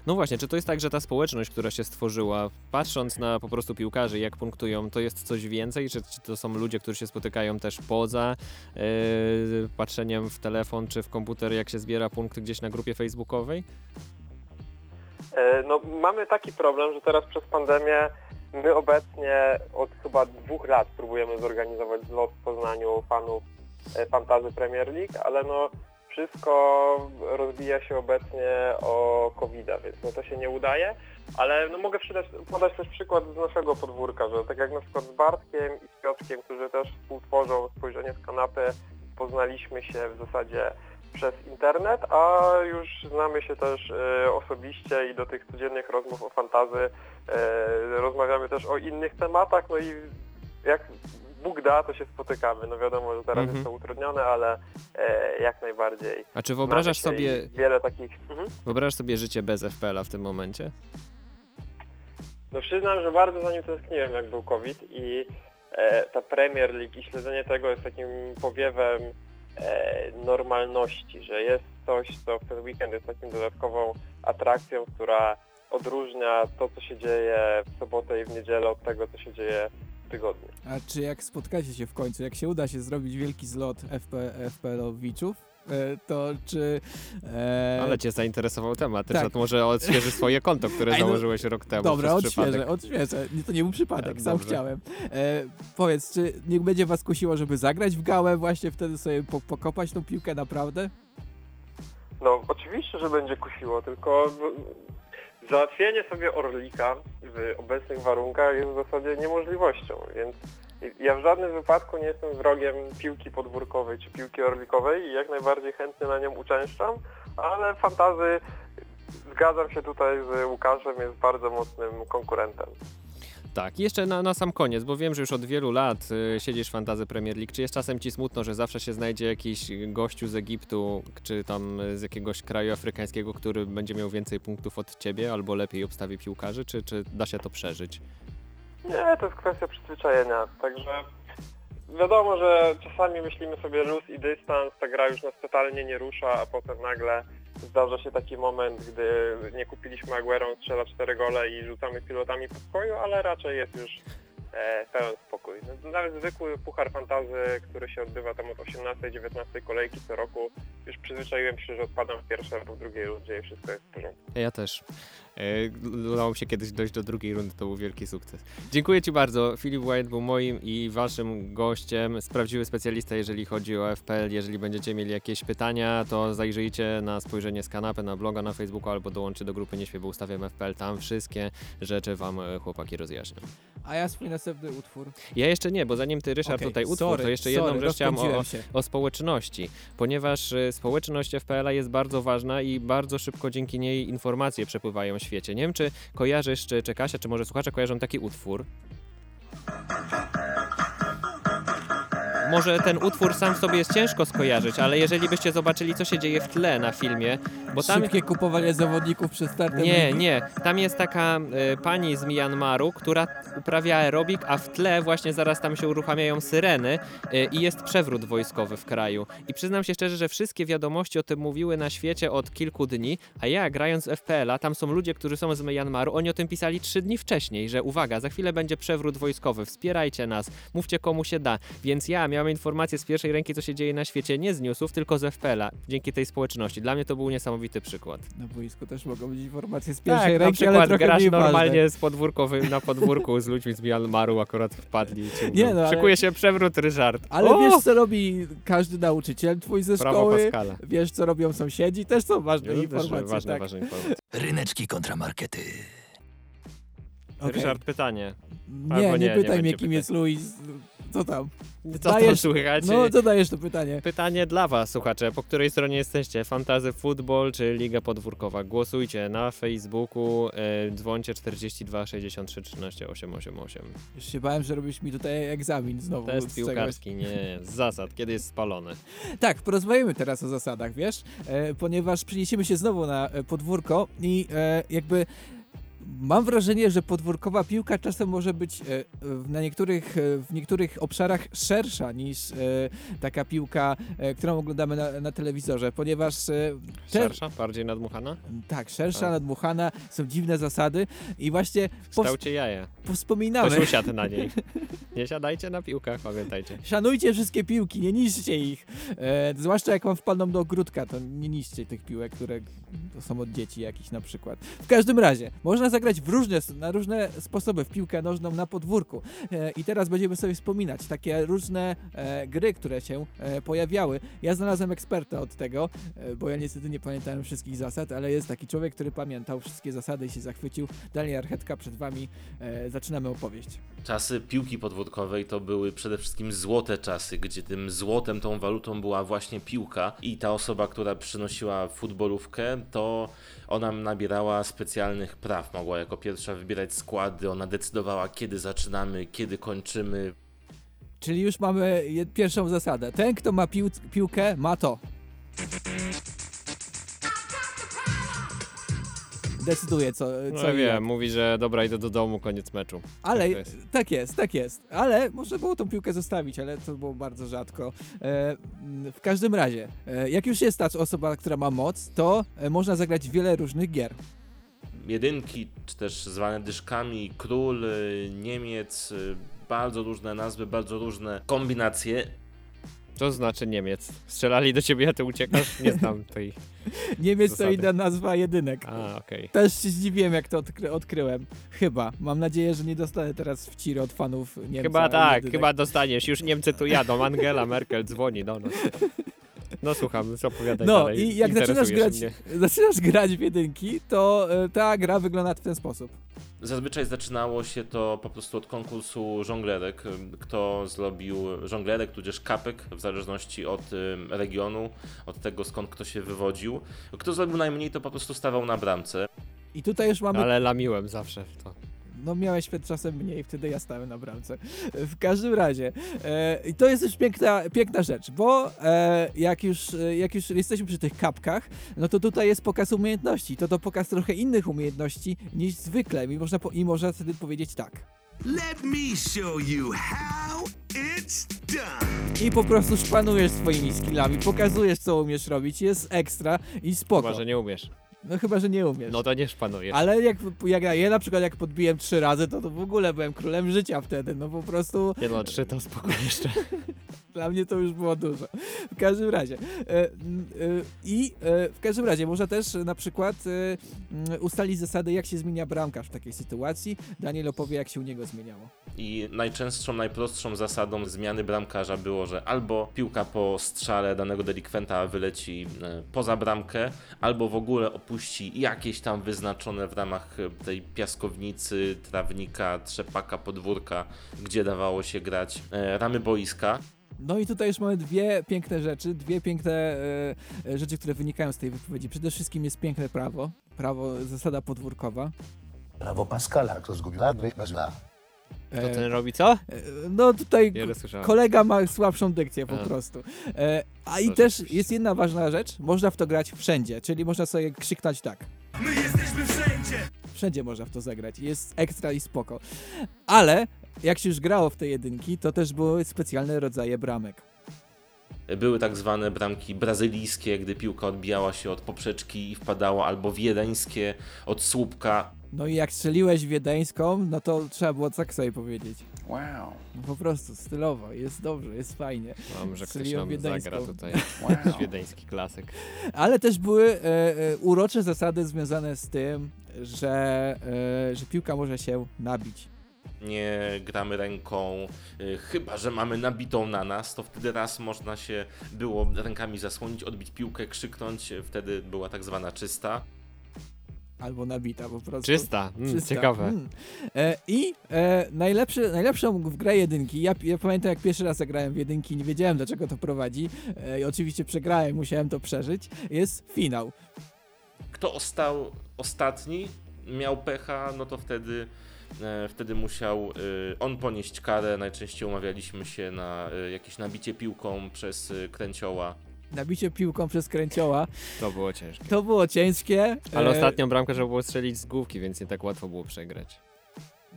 No właśnie, czy to jest tak, że ta społeczność, która się stworzyła, patrząc na po prostu piłkarzy, jak punktują, to jest coś więcej? Czy, to są ludzie, którzy się spotykają też poza yy, patrzeniem w telefon czy w komputer, jak się zbiera punkty gdzieś na grupie facebookowej? E, No, mamy taki problem, że teraz przez pandemię my obecnie od chyba dwóch lat próbujemy zorganizować zlot w Poznaniu fanów Fantazy Premier League, ale no wszystko rozbija się obecnie o covid więc no to się nie udaje, ale no mogę przydać, podać też przykład z naszego podwórka, że tak jak na przykład z Bartkiem i z Piotrkiem, którzy też współtworzą spojrzenie z kanapy, poznaliśmy się w zasadzie przez internet, a już znamy się też e, osobiście i do tych codziennych rozmów o fantazy e, rozmawiamy też o innych tematach, no i jak Bóg da, to się spotykamy. No wiadomo, że teraz Mhm. jest to utrudnione, ale e, jak najbardziej. A czy wyobrażasz sobie- Wiele takich... Mhm. Wyobrażasz sobie życie bez FPL-a w tym momencie? No przyznam, że bardzo za nim tęskniłem, jak był COVID i e, ta Premier League i śledzenie tego jest takim powiewem e, normalności, że jest coś, co w ten weekend jest taką dodatkową atrakcją, która odróżnia to, co się dzieje w sobotę i w niedzielę od tego, co się dzieje w tygodniu. A czy jak spotkacie się w końcu, jak się uda się zrobić wielki zlot FP, FPL-owiczów, e, to czy... E, Ale cię zainteresował temat, tak. tak. to może odświeży swoje konto, które Ej, no- założyłeś rok temu Dobra, odświeżę, przypadek. odświeżę. Nie, to nie był przypadek, E, sam dobrze. chciałem. E, powiedz, czy nie będzie was kusiło, żeby zagrać w gałę, właśnie wtedy sobie po, pokopać tą piłkę naprawdę? No oczywiście, że będzie kusiło, tylko w- załatwienie sobie Orlika w obecnych warunkach jest w zasadzie niemożliwością, więc ja w żadnym wypadku nie jestem wrogiem piłki podwórkowej czy piłki orlikowej i jak najbardziej chętnie na nią uczęszczam, ale fantazy zgadzam się tutaj z Łukaszem, jest bardzo mocnym konkurentem. Tak, jeszcze na, na sam koniec, bo wiem, że już od wielu lat y, siedzisz w Fantazy Premier League. Czy jest czasem ci smutno, że zawsze się znajdzie jakiś gościu z Egiptu, czy tam y, z jakiegoś kraju afrykańskiego, który będzie miał więcej punktów od ciebie, albo lepiej obstawi piłkarzy, czy, czy da się to przeżyć? Nie, to jest kwestia przyzwyczajenia, także wiadomo, że czasami myślimy sobie luz i dystans, ta gra już nas totalnie nie rusza, a potem nagle zdarza się taki moment, gdy nie kupiliśmy Aguero, strzela 4 gole i rzucamy pilotami po pokoju, ale raczej jest już e, pełen spokój. No, nawet zwykły puchar fantazy, który się odbywa tam od 18-19 kolejki co roku, już przyzwyczaiłem się, że odpadam w pierwszej albo w drugiej rundzie i wszystko jest w porządku. Ja też. E, Udało mi się kiedyś dojść do drugiej rundy, to był wielki sukces. Dziękuję Ci bardzo. Filip White był moim i Waszym gościem, sprawdziły specjalista, jeżeli chodzi o FPL. Jeżeli będziecie mieli jakieś pytania, to zajrzyjcie na spojrzenie z kanapy, na bloga, na Facebooku albo dołączcie do grupy bo ustawiam FPL. Tam wszystkie rzeczy Wam e, chłopaki rozjaśnią. A ja swój następny utwór. Ja jeszcze nie, bo zanim Ty, Ryszard, Okej, tutaj utwór, sorry, to jeszcze sorry, jedną rzecz chciałem o, się. o społeczności, ponieważ y, społeczność FPL-a jest bardzo ważna i bardzo szybko dzięki niej informacje przepływają w świecie. Nie wiem, czy kojarzysz, czy, czy Kasia, czy może słuchacze kojarzą taki utwór. Może ten utwór sam w sobie jest ciężko skojarzyć, ale jeżeli byście zobaczyli, co się dzieje w tle na filmie, bo tam... Szybkie kupowanie zawodników przed startem Nie, nie. Tam jest taka e, pani z Myanmaru, która uprawia aerobik, a w tle właśnie zaraz tam się uruchamiają syreny e, i jest przewrót wojskowy w kraju. I przyznam się szczerze, że wszystkie wiadomości o tym mówiły na świecie od kilku dni, a ja grając w FPL-a, tam są ludzie, którzy są z Myanmaru, oni o tym pisali trzy dni wcześniej, że uwaga, za chwilę będzie przewrót wojskowy, wspierajcie nas, mówcie komu się da. Więc ja miałem informacje z pierwszej ręki, co się dzieje na świecie, nie z newsów, tylko z FPL-a, dzięki tej społeczności. Dla mnie to był niesamowity przykład. Na boisku też mogą być informacje z pierwszej tak, ręki, na ale przykład trochę grasz normalnie ważne. z podwórkowym na podwórku z ludźmi z Myanmaru akurat wpadli Nie, no, ale- Szykuje się przewrót, Ryszard. Ale O! wiesz, co robi każdy nauczyciel twój ze szkoły, wiesz, co robią sąsiedzi, też są ważne No, też informacje. ważne, tak. ważne informacje. Ryneczki kontra markety. Okej. Ryszard, pytanie. Nie, nie, nie, pytaj nie mnie, kim pytań. jest Luis. Co tam? Co tam słychać? No, co dajesz to pytanie? Pytanie dla was, słuchacze. Po której stronie jesteście? Fantazy Football czy Liga Podwórkowa? Głosujcie na Facebooku, e, dzwońcie 42 63 13 888. Już się bałem, że robisz mi tutaj egzamin znowu. Test piłkarski, nie, z zasad, kiedy jest spalony. Tak, porozmawiamy teraz o zasadach, wiesz? E, ponieważ przeniesiemy się znowu na e, podwórko i e, jakby mam wrażenie, że podwórkowa piłka czasem może być e, w- na niektórych, e, w niektórych obszarach szersza niż e, taka piłka, którą oglądamy na, na telewizorze, ponieważ te- Szersza, bardziej nadmuchana? tak, szersza, Tak. nadmuchana, są dziwne zasady i właśnie pows- Stałcie jaja. powspominamy. Ktoś usiadł na niej. Nie siadajcie na piłkach, pamiętajcie. Szanujcie wszystkie piłki, nie niszczcie ich. E, zwłaszcza jak wam wpadną do ogródka, to nie niszczcie tych piłek, które są od dzieci jakichś na przykład. W każdym razie, można zagrać w różne, na różne sposoby w piłkę nożną na podwórku. E, I teraz będziemy sobie wspominać takie różne e, gry, które się e, pojawiały. Ja znalazłem eksperta od tego, bo ja niestety nie pamiętałem wszystkich zasad, ale jest taki człowiek, który pamiętał wszystkie zasady i się zachwycił. Daniel Archetka przed wami. Zaczynamy opowieść. Czasy piłki podwórkowej to były przede wszystkim złote czasy, gdzie tym złotem, tą walutą była właśnie piłka i ta osoba, która przynosiła futbolówkę, to ona nabierała specjalnych praw. Mogła jako pierwsza wybierać składy, ona decydowała kiedy zaczynamy, kiedy kończymy. Czyli już mamy pierwszą zasadę. Ten, kto ma pił piłkę, ma to. Decyduje, co, co No wiem, jak. mówi, że dobra, idę do domu, koniec meczu. Ale Tak jest. tak jest, tak jest. Ale można było tą piłkę zostawić, ale to było bardzo rzadko. E, w każdym razie, e, jak już jest ta osoba, która ma moc, to e, można zagrać wiele różnych gier. Jedynki, czy też zwane dyszkami, król, y, Niemiec, bardzo różne nazwy, bardzo różne kombinacje. Co znaczy Niemiec? Strzelali do ciebie, a ty uciekasz? Nie znam tej Niemiec to zasady. inna nazwa jedynek. A, okej. Też się zdziwiłem, jak to odkry odkryłem. Chyba. Mam nadzieję, że nie dostanę teraz w ciry od fanów Niemca. Chyba tak, jedynek. chyba dostaniesz. Już Niemcy tu jadą. Angela Merkel dzwoni do nas. No słucham, co opowiadaj No dalej. i jak zaczynasz grać, mnie. zaczynasz grać w jedynki, to e, ta gra wygląda w ten sposób. Zazwyczaj zaczynało się to po prostu od konkursu żonglerek. Kto zrobił żonglerek, tudzież kapek, w zależności od regionu, od tego skąd kto się wywodził. Kto zrobił najmniej, to po prostu stawał na bramce. I tutaj już mamy... Ale lamiłem zawsze w to. No miałeś przed czasem mniej, wtedy ja stałem na bramce. W każdym razie, e, i to jest już piękna, piękna rzecz, bo e, jak, już, e, jak już jesteśmy przy tych kapkach, no to tutaj jest pokaz umiejętności. To to pokaz trochę innych umiejętności niż zwykle i można, po, i można wtedy powiedzieć tak. Let me show you how it's done. I po prostu szpanujesz swoimi skillami, pokazujesz co umiesz robić, jest ekstra i spoko. Chyba, że nie umiesz. No chyba, że nie umiesz. No to nie szpanujesz. Ale jak, jak ja, na przykład jak podbiłem trzy razy, to, to w ogóle byłem królem życia wtedy, no po prostu... Nie no, trzy to spoko jeszcze. Dla mnie to już było dużo. W każdym razie. E, e, I e, w każdym razie można też na przykład ustalić zasady, jak się zmienia bramkarz w takiej sytuacji. Daniel opowie, jak się u niego zmieniało. I najczęstszą, najprostszą zasadą zmiany bramkarza było, że albo piłka po strzale danego delikwenta wyleci poza bramkę, albo w ogóle opuści jakieś tam wyznaczone w ramach tej piaskownicy, trawnika, trzepaka, podwórka, gdzie dawało się grać ramy boiska. No i tutaj już mamy dwie piękne rzeczy, dwie piękne e, e, rzeczy, które wynikają z tej wypowiedzi. Przede wszystkim jest piękne prawo, prawo, zasada podwórkowa. Prawo Pascala, kto zgubił Adry, bez To E, ten robi co? e, No tutaj Nie rozsłyszałem. kolega ma słabszą dykcję po A. prostu. E, a i też jest jedna ważna rzecz, można w to grać wszędzie, czyli można sobie krzyknąć tak. My jesteśmy wszędzie! Wszędzie można w to zagrać, jest ekstra i spoko. Ale jak się już grało w te jedynki, to też były specjalne rodzaje bramek. Były tak zwane bramki brazylijskie, gdy piłka odbijała się od poprzeczki i wpadała, albo wiedeńskie od słupka. No i jak strzeliłeś wiedeńską, no to trzeba było tak sobie powiedzieć. Wow. No po prostu, stylowo, jest dobrze, jest fajnie. Mam, że ktoś Strzeliłem nam wiedeńską. zagra tutaj. Wow. Wiedeński klasyk. Ale też były e, e, urocze zasady związane z tym, że, e, że piłka może się nabić. Nie gramy ręką, y, chyba że mamy nabitą na nas, to wtedy raz można się było rękami zasłonić, odbić piłkę, krzyknąć, wtedy była tak zwana czysta. Albo nabita po prostu. Czysta, mm, ciekawe. Mm. E, I e, najlepszy, najlepszą w grę jedynki, ja, ja pamiętam jak pierwszy raz zagrałem w jedynki, nie wiedziałem do czego to prowadzi e, i oczywiście przegrałem, musiałem to przeżyć, jest finał. Kto ostał ostatni, miał pecha, no to wtedy, wtedy musiał y, on ponieść karę. Najczęściej umawialiśmy się na y, jakieś nabicie piłką przez y, kręcioła. Nabicie piłką przez kręcioła, To było ciężkie. to było ciężkie. Ale e, ostatnią bramkę trzeba było strzelić z główki, więc nie tak łatwo było przegrać.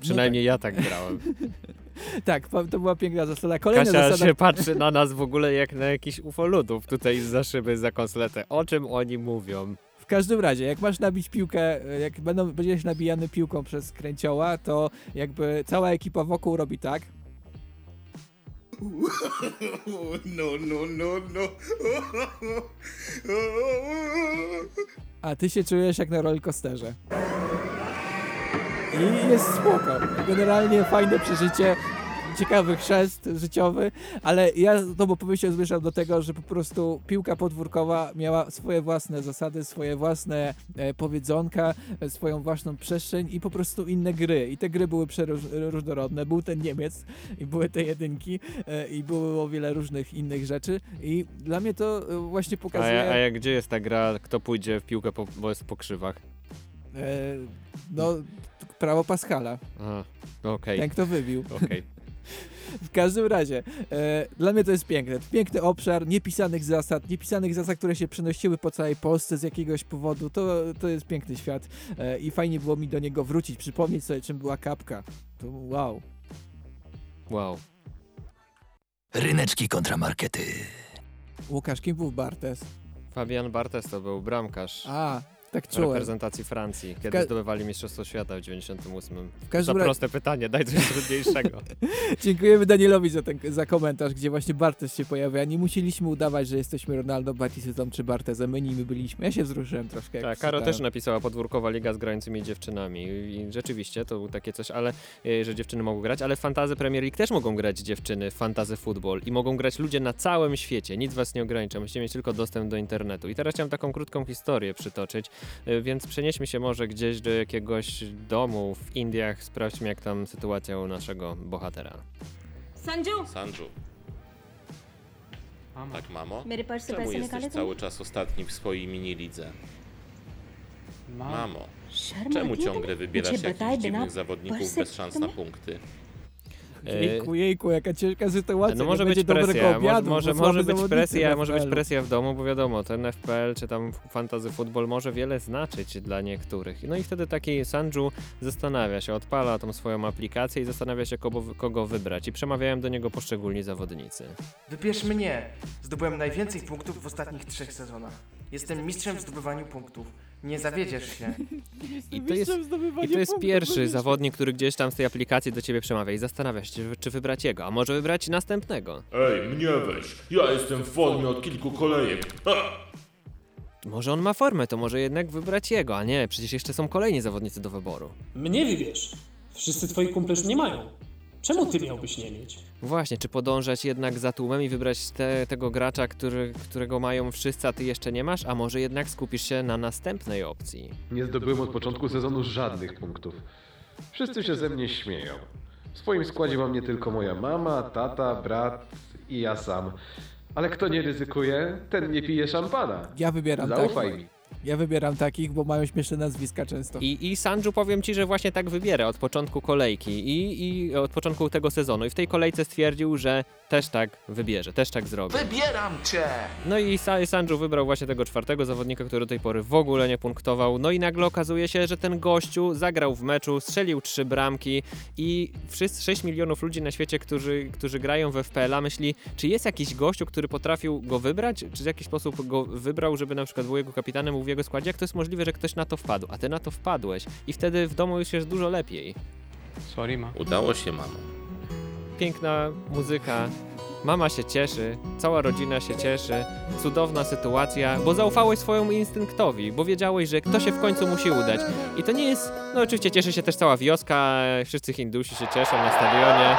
Przynajmniej ja tak grałem. Tak, to była piękna zasada. Kolejna Kasia zasada, się patrzy na nas w ogóle jak na jakiś ufolutów tutaj za szyby, za konsoletę. O czym oni mówią? W każdym razie, jak masz nabić piłkę, e, jak będą, będziesz nabijany piłką przez kręcioła, to jakby cała ekipa wokół robi tak. no, no, no, no. A ty się czujesz jak na rollercoasterze. I jest spoko. Generalnie fajne przeżycie, ciekawy chrzest życiowy, ale ja tą opowieścią zmierzam do tego, że po prostu piłka podwórkowa miała swoje własne zasady, swoje własne e, powiedzonka, e, swoją własną przestrzeń i po prostu inne gry. I te gry były przeróżnorodne. Był ten Niemiec i były te jedynki e, i było wiele różnych innych rzeczy i dla mnie to e, właśnie A, pokazuje... a jak gdzie jest ta gra, kto pójdzie w piłkę, po, bo jest po krzywach? E, no, prawo Pascala. A, okej. Ten, kto wybił. Okej. W każdym razie, e, dla mnie to jest piękne. Piękny obszar niepisanych zasad, niepisanych zasad, które się przenosiły po całej Polsce z jakiegoś powodu. To, to jest piękny świat e, i fajnie było mi do niego wrócić, przypomnieć sobie, czym była kapka. To wow. Wow. Ryneczki kontramarkety. Łukasz, kim był Bartes? Fabian Bartes to był bramkarz A, tak czułem. reprezentacji Francji, kiedy ka- zdobywali Mistrzostwo Świata w 98. W każdym Za ra- proste pytanie, daj coś trudniejszego. Dziękujemy Danielowi za, ten, za komentarz, gdzie właśnie Bartes się pojawia. Nie musieliśmy udawać, że jesteśmy Ronaldo, Batistą czy Bartezem. My nimi byliśmy. Ja się wzruszyłem troszkę. Tak, Karo też napisała podwórkowa liga z grającymi dziewczynami i rzeczywiście to było takie coś, ale e, że dziewczyny mogą grać, ale w Fantazy Premier League też mogą grać dziewczyny w Fantazy Football i mogą grać ludzie na całym świecie, nic was nie ogranicza, musicie mieć tylko dostęp do internetu. I teraz chciałem taką krótką historię przytoczyć, więc przenieśmy się może gdzieś do jakiegoś domu w Indiach, sprawdźmy jak tam sytuacja u naszego bohatera. Sanju Sanju. Tak, mamo? मेरे पर्स से Czemu पैसे jesteś निकाले cały czas ostatni w swojej mini-lidze? Mamo, शर्म czemu आती है ciągle तुम्हें? wybierasz मुझे बताए jakichś बिना dziwnych zawodników पर्स bez से szans तुमने- na punkty? Jejku, jejku, jaka ciężka sytuacja. No może być presja, może, obiadu, może, może być presja, w może być presja w domu, bo wiadomo, ten FPL czy tam fantasy football może wiele znaczyć dla niektórych. No i wtedy taki Sanju zastanawia się, odpala tą swoją aplikację i zastanawia się kogo, kogo wybrać i przemawiają do niego poszczególni zawodnicy. Wybierz mnie. Zdobyłem najwięcej punktów w ostatnich trzech sezonach. Jestem mistrzem w zdobywaniu punktów. Nie zawiedziesz się. I to jest, i to jest pierwszy zawodnik, który gdzieś tam z tej aplikacji do ciebie przemawia i zastanawia się, czy- wybrać jego, a może wybrać następnego. Ej, mnie weź! Ja jestem w formie od kilku kolejek. Może on ma formę, to może jednak wybrać jego, a nie, przecież jeszcze są kolejni zawodnicy do wyboru. Mnie wybierz. Wszyscy twoi kumple już nie mają. Czemu ty miałbyś nie mieć? Właśnie, czy podążać jednak za tłumem i wybrać te, tego gracza, który, którego mają wszyscy, a ty jeszcze nie masz, a może jednak skupisz się na następnej opcji? Nie zdobyłem od początku sezonu żadnych punktów. Wszyscy się ze mnie śmieją. W swoim składzie mam nie tylko moja mama, tata, brat i ja sam. Ale kto nie ryzykuje, ten nie pije szampana. Ja wybieram tak. Zaufaj mi. Ja wybieram takich, bo mają śmieszne nazwiska często. I, I Sanju powiem ci, że właśnie tak wybiera od początku kolejki i, i od początku tego sezonu. I w tej kolejce stwierdził, że też tak wybierze, też tak zrobi. Wybieram cię! No i Sa- Sanju wybrał właśnie tego czwartego zawodnika, który do tej pory w ogóle nie punktował. No i nagle okazuje się, że ten gościu zagrał w meczu, strzelił trzy bramki i wszyscy 6 milionów ludzi na świecie, którzy, którzy grają w FPL-a myśli, czy jest jakiś gościu, który potrafił go wybrać, czy w jakiś sposób go wybrał, żeby na przykład był jego kapitanem, był w jego składzie. Jak to jest możliwe, że ktoś na to wpadł, a ty na to wpadłeś i wtedy w domu już jest dużo lepiej. Sorry, ma. Udało się, mamo. Piękna muzyka, mama się cieszy, cała rodzina się cieszy, cudowna sytuacja, bo zaufałeś swojemu instynktowi, bo wiedziałeś, że to się w końcu musi udać. I to nie jest, no oczywiście cieszy się też cała wioska, wszyscy Hindusi się cieszą na stadionie.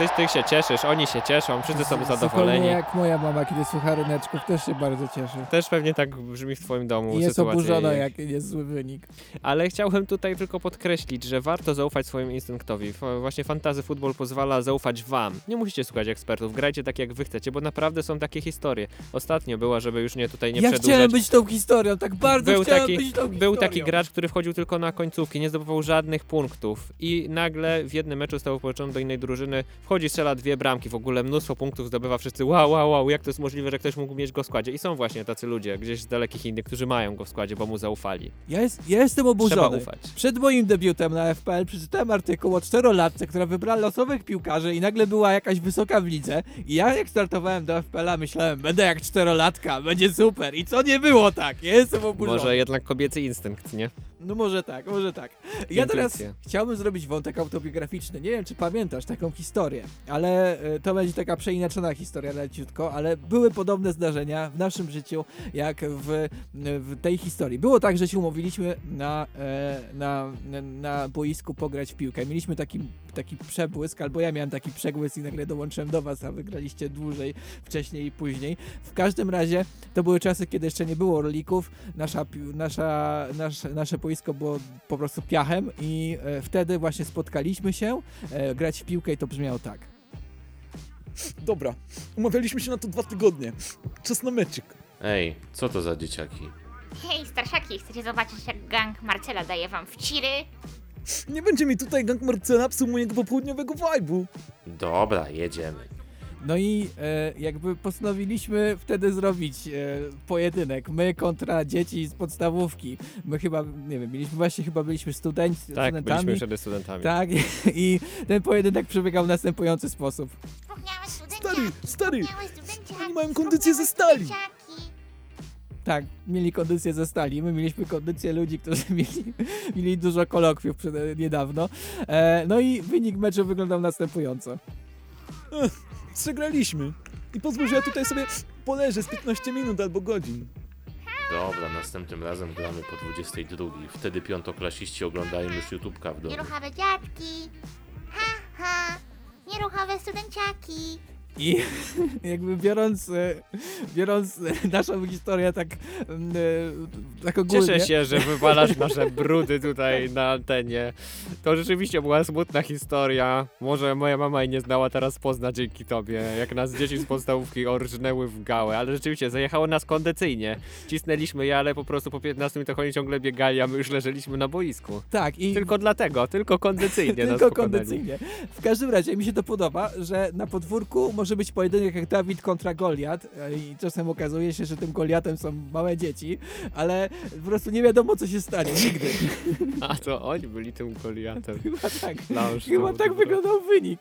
Ty, ty się cieszysz, oni się cieszą, wszyscy są zadowoleni. jak moja mama, kiedy słucha ryneczków, też się bardzo cieszy. Też pewnie tak brzmi w twoim domu I jest sytuacja. oburzona, jak jest zły wynik. Ale chciałbym tutaj tylko podkreślić, że warto zaufać swojemu instynktowi. Właśnie fantazy futbol pozwala zaufać wam. Nie musicie słuchać ekspertów, grajcie tak jak wy chcecie, bo naprawdę są takie historie. Ostatnio była, żeby już nie tutaj nie ja przedłużać. chciałem być tą historią, tak bardzo był chciałem taki, być tą był taki historią. gracz, który wchodził tylko na końcówki, nie zdobywał żadnych punktów i nagle w jednym meczu stał połączony do innej drużyny, wchodzi, strzela dwie bramki, w ogóle mnóstwo punktów zdobywa wszyscy, wow, wow, wow, jak to jest możliwe, że ktoś mógł mieć go w składzie i są właśnie tacy ludzie gdzieś z dalekich Innych, którzy mają go w składzie, bo mu zaufali. Ja, jest, ja jestem oburzony. Trzeba ufać. Przed moim debiutem na FPL przeczytałem artykuł o czterolatce, która wybrała losowych piłkarzy i nagle była jakaś wysoka w lidze. I ja jak startowałem do FPL-a myślałem, będę jak czterolatka, będzie super. I co nie było tak? Ja jestem oburzony. Może jednak kobiecy instynkt, nie? No może tak, może tak. Ja teraz chciałbym zrobić wątek autobiograficzny. Nie wiem, czy pamiętasz taką historię, ale e, to będzie taka przeinaczona historia leciutko, ale były podobne zdarzenia w naszym życiu, jak w, w tej historii. Było tak, że się umówiliśmy na, e, na, na, na boisku pograć w piłkę. Mieliśmy taki, taki przebłysk, albo ja miałem taki przebłysk i nagle dołączyłem do was, a wygraliście dłużej, wcześniej i później. W każdym razie to były czasy, kiedy jeszcze nie było rolików, nasza, nasza, nasz, nasze boisko było po prostu piachem i e, wtedy właśnie spotkaliśmy się e, grać w piłkę i to brzmiało tak. Dobra, umawialiśmy się na to dwa tygodnie. Czas na meczyk. Ej, co to za dzieciaki? Hej, starszaki, chcecie zobaczyć jak gang Marcela daje wam wciry? Nie będzie mi tutaj gang Marcela psuł mojego popołudniowego vibe'u. Dobra, jedziemy. No i e, jakby postanowiliśmy wtedy zrobić e, pojedynek. My kontra dzieci z podstawówki. My chyba, nie wiem, mieliśmy właśnie chyba byliśmy studenci, Tak, studentami. byliśmy wtedy studentami. Tak, i ten pojedynek przebiegał w następujący sposób. Stary, stary, oni mają kondycję ze stali. Tak, mieli kondycję ze stali. My mieliśmy kondycję ludzi, którzy mieli, mieli dużo kolokwiów przed, niedawno. E, no i wynik meczu wyglądał następująco. Ech, Przegraliśmy. I pozwól, że ja tutaj sobie poleżę z 15 minut albo godzin. Dobra, następnym razem gramy po 22. Wtedy piątoklasiści oglądają już YouTube'ka w domu. Nieruchowe dziadki. Ha, ha. Nieruchowe studenciaki. I jakby biorąc, e, biorąc naszą historię tak, mm, e, tak ogólnie... Cieszę się, że wywalasz nasze brudy tutaj na antenie. To rzeczywiście była smutna historia. Może moja mama jej nie znała, teraz pozna dzięki tobie. Jak nas dzieci z podstawówki orżnęły w gałę, ale rzeczywiście zajechało nas kondycyjnie. Cisnęliśmy je, ale po prostu po 15 minutach oni ciągle biegali, a my już leżeliśmy na boisku. Tak, i Tylko dlatego, tylko kondycyjnie Tylko kondycyjnie. W każdym razie mi się to podoba, że na podwórku może być pojedynek jak Dawid kontra Goliat e, i czasem okazuje się, że tym Goliatem są małe dzieci, ale po prostu nie wiadomo co się stanie, nigdy. A to oni byli tym Goliatem. Chyba tak. Noż, Chyba tak wyglądał wynik.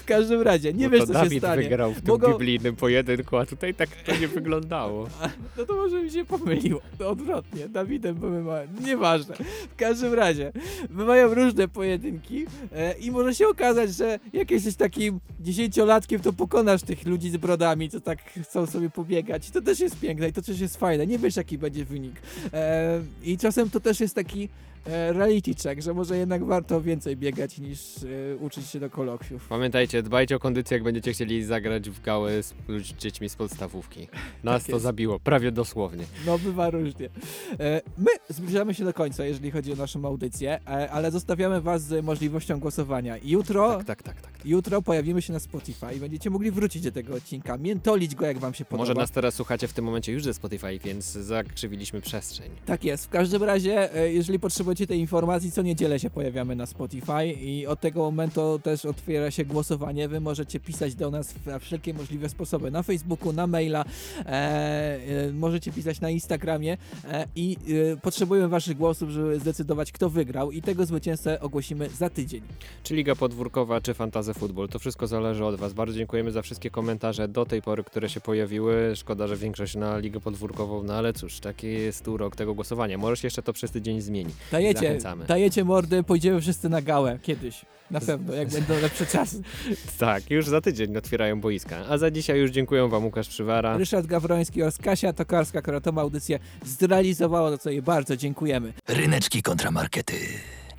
W każdym razie, nie Bo wiesz co Dawid się stanie. wygrał w tym Mogą- biblijnym pojedynku, a tutaj tak to nie wyglądało. No to może mi się pomyliło. To odwrotnie. Dawidem małe. Nieważne. W każdym razie, bywają różne pojedynki e, i może się okazać, że jak jesteś takim dziesięciolatkiem, to pokonasz tych ludzi z brodami, co tak chcą sobie pobiegać. To też jest piękne i to też jest fajne. Nie wiesz, jaki będzie wynik. E, I czasem to też jest taki reality check, że może jednak warto więcej biegać niż e, uczyć się do kolokwiów. Pamiętajcie, dbajcie o kondycję, jak będziecie chcieli zagrać w gałę z dziećmi z podstawówki. Nas Tak to zabiło, prawie dosłownie. No bywa różnie. E, My zbliżamy się do końca, jeżeli chodzi o naszą audycję, e, ale zostawiamy was z możliwością głosowania. Jutro, Tak, tak, tak. jutro pojawimy się na Spotify i będziecie mogli wrócić do tego odcinka, miętolić go jak wam się podoba. Może nas teraz słuchacie w tym momencie już ze Spotify, więc zakrzywiliśmy przestrzeń. Tak jest. W każdym razie, e, jeżeli potrzebujecie tej informacji, co niedzielę się pojawiamy na Spotify i od tego momentu też otwiera się głosowanie. Wy możecie pisać do nas na wszelkie możliwe sposoby. Na Facebooku, na maila, e, e, możecie pisać na Instagramie e, i e, potrzebujemy waszych głosów, żeby zdecydować, kto wygrał i tego zwycięzcę ogłosimy za tydzień. Czy Liga Podwórkowa, czy Fantazy Football, to wszystko zależy od Was. Bardzo dziękujemy za wszystkie komentarze do tej pory, które się pojawiły. Szkoda, że większość na Ligę Podwórkową, no ale cóż, taki jest urok tego głosowania. Może się jeszcze to przez tydzień zmieni. Dajecie, Zachęcamy. dajecie mordy, pójdziemy wszyscy na gałę kiedyś. Na pewno, jak będą lepsze czasy. Tak, już za tydzień otwierają boiska. A za dzisiaj już dziękuję Wam Łukasz Przywara. Ryszard Gawroński oraz Kasia Tokarska, która tą audycję zrealizowała, za co jej bardzo dziękujemy. Ryneczki kontramarkety.